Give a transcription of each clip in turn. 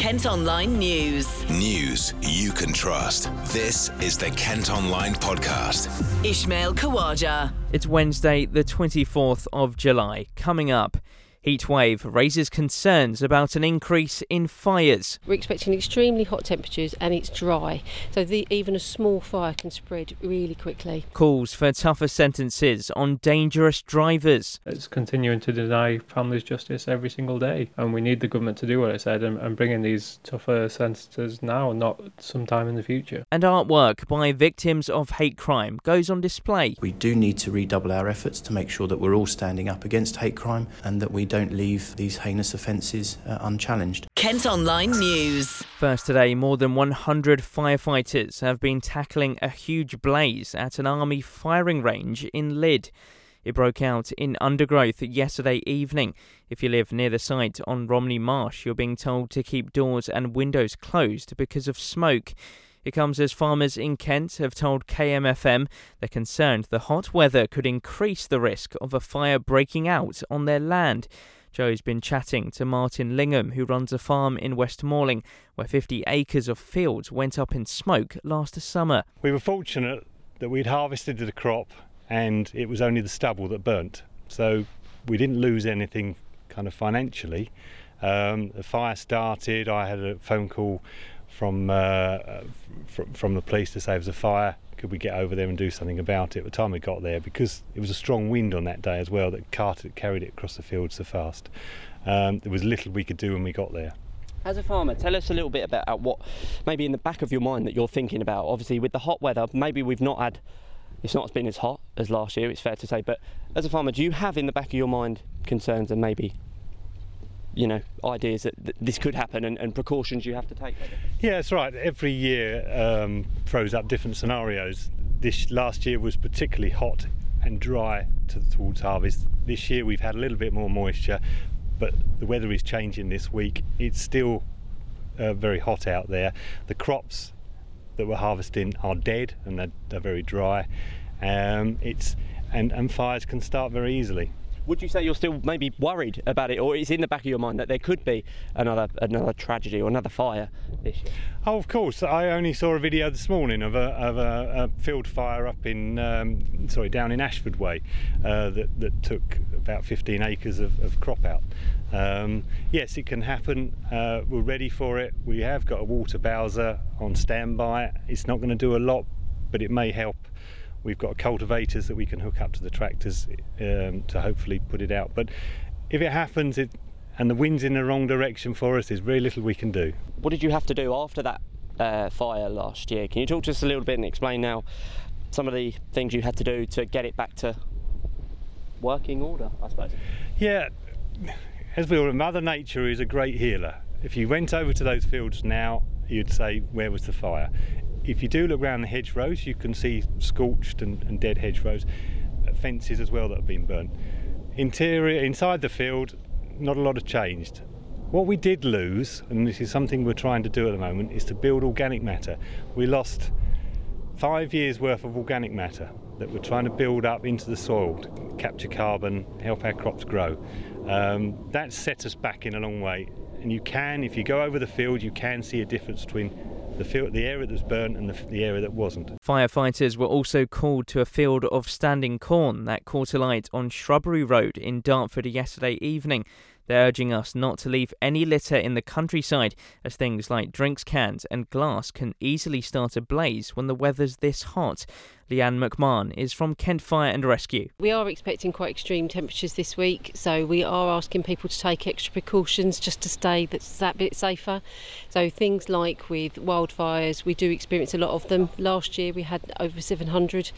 Kent Online News. News you can trust. This is the Kent Online Podcast. Ishmael Kawaja. It's Wednesday, the 24th of July. Coming up, Heatwave raises concerns about an increase in fires. We're expecting extremely hot temperatures and it's dry, so the, even a small fire can spread really quickly. Calls for tougher sentences on dangerous drivers. It's continuing to deny families justice every single day, and we need the government to do what it said and, and bring in these tougher sentences now, not sometime in the future. And artwork by victims of hate crime goes on display. We do need to redouble our efforts to make sure that we're all standing up against hate crime and that we don't leave these heinous offences uh, unchallenged. Kent Online News. First today, more than 100 firefighters have been tackling a huge blaze at an army firing range in Lydd. It broke out in undergrowth yesterday evening. If you live near the site on Romney Marsh, you're being told to keep doors and windows closed because of smoke. It comes as farmers in Kent have told KMFM they're concerned the hot weather could increase the risk of a fire breaking out on their land. Joe's been chatting to Martin Lingham, who runs a farm in West Malling, where 50 acres of fields went up in smoke last summer. We were fortunate that we'd harvested the crop and it was only the stubble that burnt. So we didn't lose anything kind of financially. Um, the fire started, I had a phone call from, uh, from from the police to say there was a fire. Could we get over there and do something about it? By the time we got there, because it was a strong wind on that day as well that carted, carried it across the field so fast, um, there was little we could do when we got there. As a farmer, tell us a little bit about what maybe in the back of your mind that you're thinking about. Obviously, with the hot weather, maybe we've not had, it's not been as hot as last year, it's fair to say. But as a farmer, do you have in the back of your mind concerns and maybe, you know, ideas that th- this could happen and, and precautions you have to take? Yeah, that's right. Every year um, throws up different scenarios. This last year was particularly hot and dry to, towards harvest. This year we've had a little bit more moisture, but the weather is changing this week. It's still uh, very hot out there. The crops that we're harvesting are dead and they're, they're very dry. Um, it's and, and fires can start very easily. Would you say you're still maybe worried about it, or it's in the back of your mind that there could be another another tragedy or another fire this year? Oh, of course. I only saw a video this morning of a, of a, a field fire up in, um, sorry, down in Ashford Way uh, that, that took about 15 acres of, of crop out. Um, yes, it can happen. Uh, we're ready for it. We have got a water bowser on standby. It's not going to do a lot, but it may help. We've got cultivators that we can hook up to the tractors um, to hopefully put it out. But if it happens, it and the wind's in the wrong direction for us, there's very little we can do. What did you have to do after that uh, fire last year? Can you talk to us a little bit and explain now some of the things you had to do to get it back to working order, I suppose? Yeah, as we all know, Mother Nature is a great healer. If you went over to those fields now, you'd say, where was the fire? If you do look around the hedgerows, you can see scorched and, and dead hedgerows, uh, fences as well that have been burnt. Interior, inside the field, not a lot has changed. What we did lose, and this is something we're trying to do at the moment, is to build organic matter. We lost five years worth of organic matter that we're trying to build up into the soil, to capture carbon, help our crops grow. Um, that set us back in a long way. And you can, if you go over the field, you can see a difference between the field, the area burnt and the, the area that wasn't. Firefighters were also called to a field of standing corn that caught alight on Shrubbery Road in Dartford yesterday evening. They're urging us not to leave any litter in the countryside, as things like drinks cans and glass can easily start a blaze when the weather's this hot. Leanne McMahon is from Kent Fire and Rescue. We are expecting quite extreme temperatures this week, so we are asking people to take extra precautions just to stay that's that bit safer. So things like with wildfires, we do experience a lot of them. Last year we had over 700.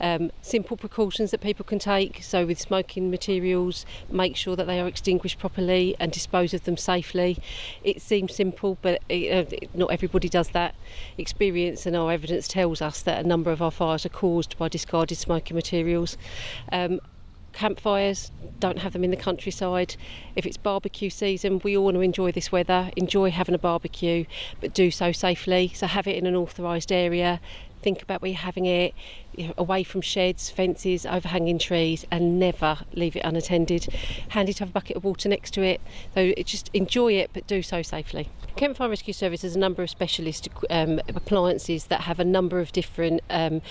Um, simple precautions that people can take. So with smoking materials, make sure that they are extinguished properly and dispose of them safely. It seems simple, but it, uh, not everybody does that. Experience and our evidence tells us that a number of our fires are caused by discarded smoking materials. Um, campfires, don't have them in the countryside. If it's barbecue season, we all want to enjoy this weather, enjoy having a barbecue, but do so safely. So have it in an authorised area. Think about where you're having it, you know, away from sheds, fences, overhanging trees, and never leave it unattended. Handy to have a bucket of water next to it. So just enjoy it, but do so safely. Kent Fire Rescue Service has a number of specialist um, appliances that have a number of different um,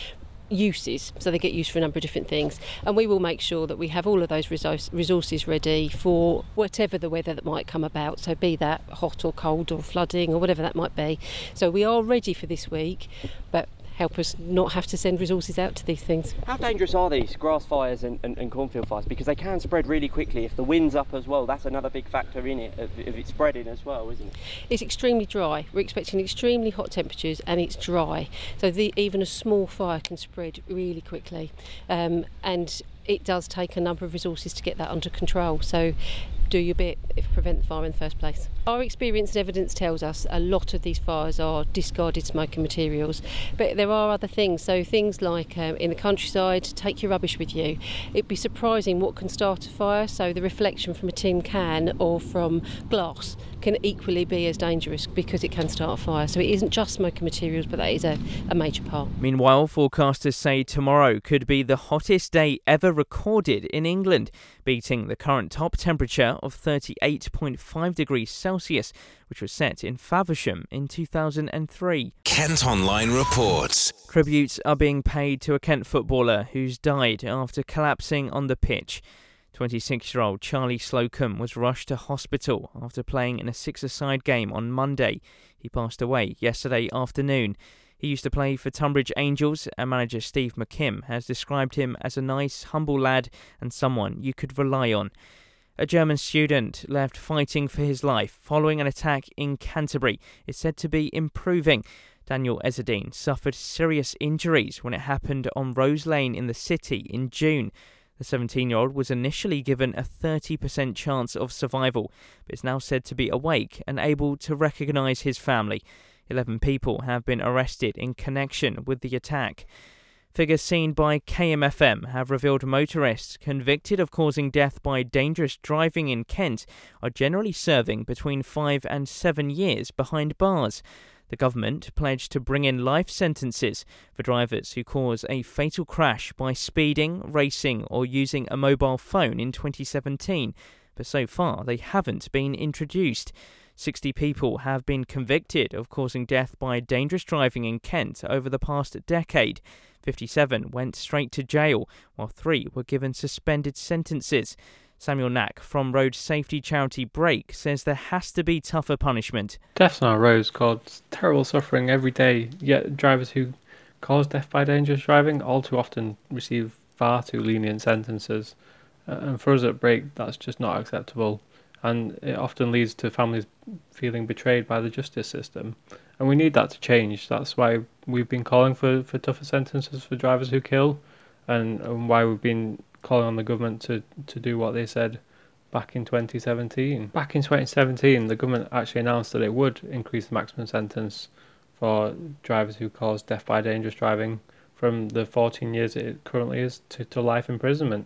uses so they get used for a number of different things. And we will make sure that we have all of those resources ready for whatever the weather that might come about. So be that hot or cold or flooding or whatever that might be. So we are ready for this week but help us not have to send resources out to these things. How dangerous are these grass fires and, and, and, cornfield fires? Because they can spread really quickly if the wind's up as well. That's another big factor in it, if it's spreading as well, isn't it? It's extremely dry. We're expecting extremely hot temperatures and it's dry. So the, even a small fire can spread really quickly. Um, and it does take a number of resources to get that under control. So do your bit if prevent the fire in the first place. Our experience and evidence tells us a lot of these fires are discarded smoking materials, but there are other things. So things like um, in the countryside, take your rubbish with you. It'd be surprising what can start a fire. So the reflection from a tin can or from glass can equally be as dangerous because it can start a fire. So it isn't just smoking materials, but that is a, a major part. Meanwhile, forecasters say tomorrow could be the hottest day ever recorded in England, beating the current top temperature of 38.5 degrees Celsius, which was set in Faversham in 2003. Kent Online reports. Tributes are being paid to a Kent footballer who's died after collapsing on the pitch. 26 year old Charlie Slocum was rushed to hospital after playing in a six a side game on Monday. He passed away yesterday afternoon. He used to play for Tonbridge Angels, and manager Steve McKimm has described him as a nice, humble lad and someone you could rely on. A German student left fighting for his life following an attack in Canterbury is said to be improving. Daniel Ezzedine suffered serious injuries when it happened on Rose Lane in the city in June. The 17 year old was initially given a 30% chance of survival, but is now said to be awake and able to recognise his family. 11 people have been arrested in connection with the attack. Figures seen by KMFM have revealed motorists convicted of causing death by dangerous driving in Kent are generally serving between five and seven years behind bars. The government pledged to bring in life sentences for drivers who cause a fatal crash by speeding, racing, or using a mobile phone in 2017, but so far they haven't been introduced. 60 people have been convicted of causing death by dangerous driving in Kent over the past decade. 57 went straight to jail, while three were given suspended sentences. Samuel Knack from road safety charity Brake says there has to be tougher punishment. Deaths on our roads cause terrible suffering every day, yet drivers who cause death by dangerous driving all too often receive far too lenient sentences. Uh, and for us at Brake, that's just not acceptable. And it often leads to families feeling betrayed by the justice system. And we need that to change. That's why we've been calling for, for tougher sentences for drivers who kill, and, and why we've been calling on the government to, to do what they said back in 2017. Back in 2017, the government actually announced that it would increase the maximum sentence for drivers who cause death by dangerous driving from the 14 years it currently is to, to life imprisonment.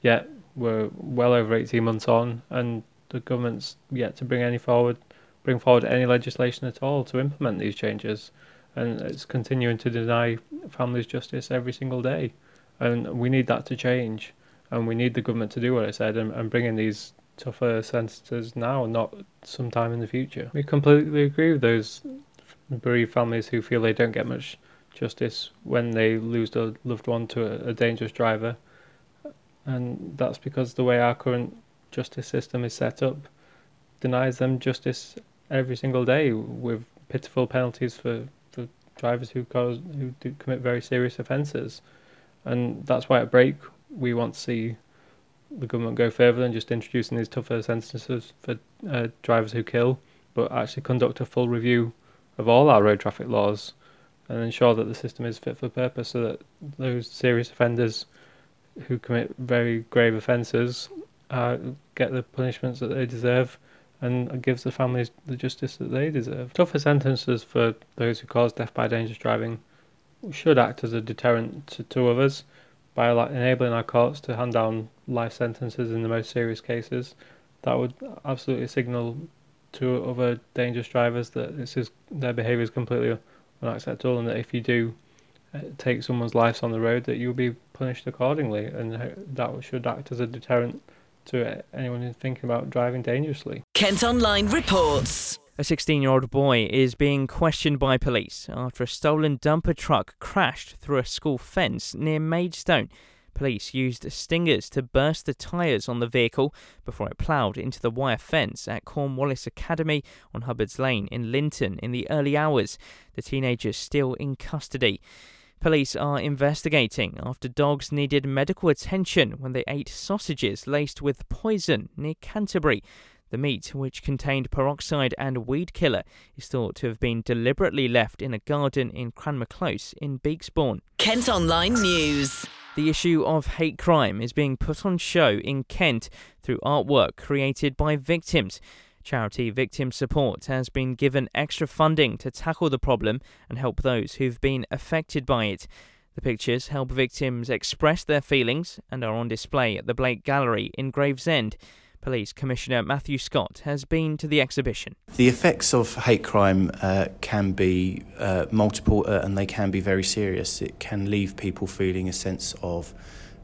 Yet we're well over 18 months on, and the government's yet to bring any forward, bring forward any legislation at all to implement these changes, and it's continuing to deny families justice every single day. And we need that to change, and we need the government to do what I said and, and bring in these tougher sentences now, not sometime in the future. We completely agree with those bereaved families who feel they don't get much justice when they lose a loved one to a, a dangerous driver, and that's because the way our current justice system is set up denies them justice every single day with pitiful penalties for, for drivers who cause who commit very serious offences. And that's why at Brake we want to see the government go further than just introducing these tougher sentences for uh, drivers who kill, but actually conduct a full review of all our road traffic laws and ensure that the system is fit for purpose so that those serious offenders who commit very grave offences uh, get the punishments that they deserve and gives the families the justice that they deserve. Tougher sentences for those who cause death by dangerous driving should act as a deterrent to, to others, by enabling our courts to hand down life sentences in the most serious cases. That would absolutely signal to other dangerous drivers that this is their behaviour is completely unacceptable, and that if you do uh, take someone's life on the road, that you'll be punished accordingly, and that should act as a deterrent to anyone who's thinking about driving dangerously. Kent Online reports. A 16 year old boy is being questioned by police after a stolen dumper truck crashed through a school fence near Maidstone. Police used stingers to burst the tyres on the vehicle before it ploughed into the wire fence at Cornwallis Academy on Hubbards Lane in Linton in the early hours. The teenager is still in custody. Police are investigating after dogs needed medical attention when they ate sausages laced with poison near Canterbury. The meat, which contained peroxide and weed killer, is thought to have been deliberately left in a garden in Cranmer Close in Bekesbourne. Kent Online News. The issue of hate crime is being put on show in Kent through artwork created by victims. Charity Victim Support has been given extra funding to tackle the problem and help those who've been affected by it. The pictures help victims express their feelings and are on display at the Blake Gallery in Gravesend. Police Commissioner Matthew Scott has been to the exhibition. The effects of hate crime uh, can be uh, multiple uh, and they can be very serious. It can leave people feeling a sense of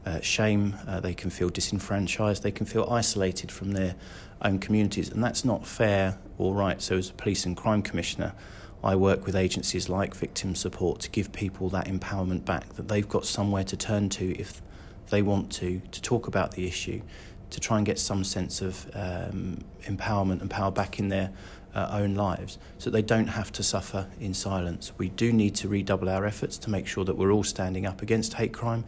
uh, shame, uh, they can feel disenfranchised, they can feel isolated from their own communities, and that's not fair or right. So, as a police and crime commissioner, I work with agencies like Victim Support to give people that empowerment back, that they've got somewhere to turn to if they want to, to talk about the issue, to try and get some sense of um, empowerment and power back in their uh, own lives so they don't have to suffer in silence. We do need to redouble our efforts to make sure that we're all standing up against hate crime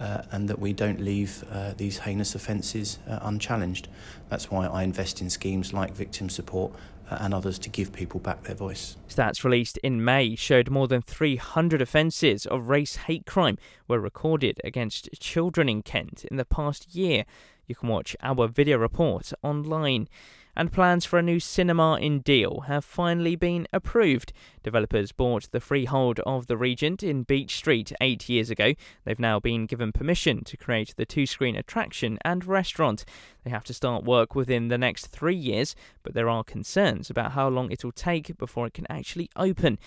uh, and that we don't leave uh, these heinous offences uh, unchallenged. That's why I invest in schemes like victim support uh, and others to give people back their voice. Stats released in May showed more than 300 offences of race hate crime were recorded against children in Kent in the past year. You can watch our video report online. And plans for a new cinema in Deal have finally been approved. Developers bought the freehold of the Regent in Beach Street eight years ago. They've now been given permission to create the two screen attraction and restaurant. They have to start work within the next three years, but there are concerns about how long it'll take before it can actually open.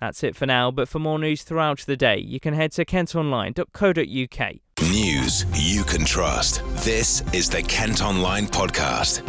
That's it for now, but for more news throughout the day, you can head to kentonline.co.uk. News you can trust. This is the Kent Online Podcast.